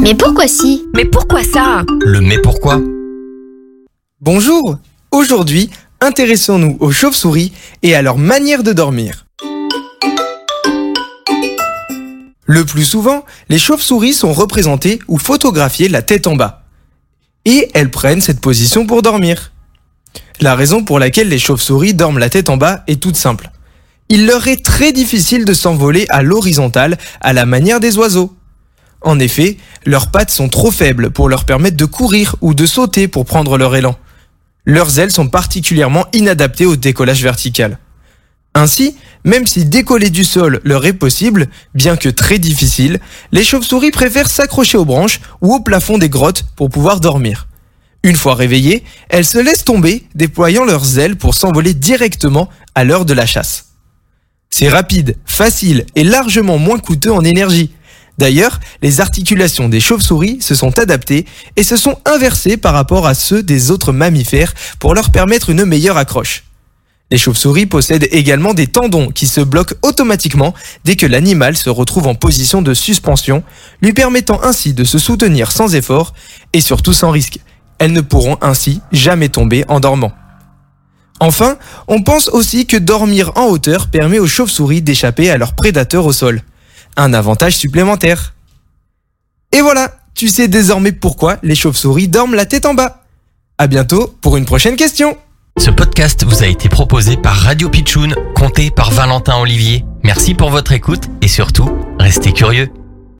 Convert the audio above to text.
Mais pourquoi si? Mais pourquoi ça? Le mais pourquoi? Bonjour Aujourd'hui, intéressons-nous aux chauves-souris et à leur manière de dormir. Le plus souvent, les chauves-souris sont représentées ou photographiées la tête en bas. Et elles prennent cette position pour dormir. La raison pour laquelle les chauves-souris dorment la tête en bas est toute simple. Il leur est très difficile de s'envoler à l'horizontale à la manière des oiseaux. En effet, leurs pattes sont trop faibles pour leur permettre de courir ou de sauter pour prendre leur élan. Leurs ailes sont particulièrement inadaptées au décollage vertical. Ainsi, même si décoller du sol leur est possible, bien que très difficile, les chauves-souris préfèrent s'accrocher aux branches ou au plafond des grottes pour pouvoir dormir. Une fois réveillées, elles se laissent tomber, déployant leurs ailes pour s'envoler directement à l'heure de la chasse. C'est rapide, facile et largement moins coûteux en énergie. D'ailleurs, les articulations des chauves-souris se sont adaptées et se sont inversées par rapport à ceux des autres mammifères pour leur permettre une meilleure accroche. Les chauves-souris possèdent également des tendons qui se bloquent automatiquement dès que l'animal se retrouve en position de suspension, lui permettant ainsi de se soutenir sans effort et surtout sans risque. Elles ne pourront ainsi jamais tomber en dormant. Enfin, on pense aussi que dormir en hauteur permet aux chauves-souris d'échapper à leurs prédateurs au sol un avantage supplémentaire. Et voilà, tu sais désormais pourquoi les chauves-souris dorment la tête en bas. À bientôt pour une prochaine question. Ce podcast vous a été proposé par Radio Pitchoun, compté par Valentin Olivier. Merci pour votre écoute et surtout, restez curieux.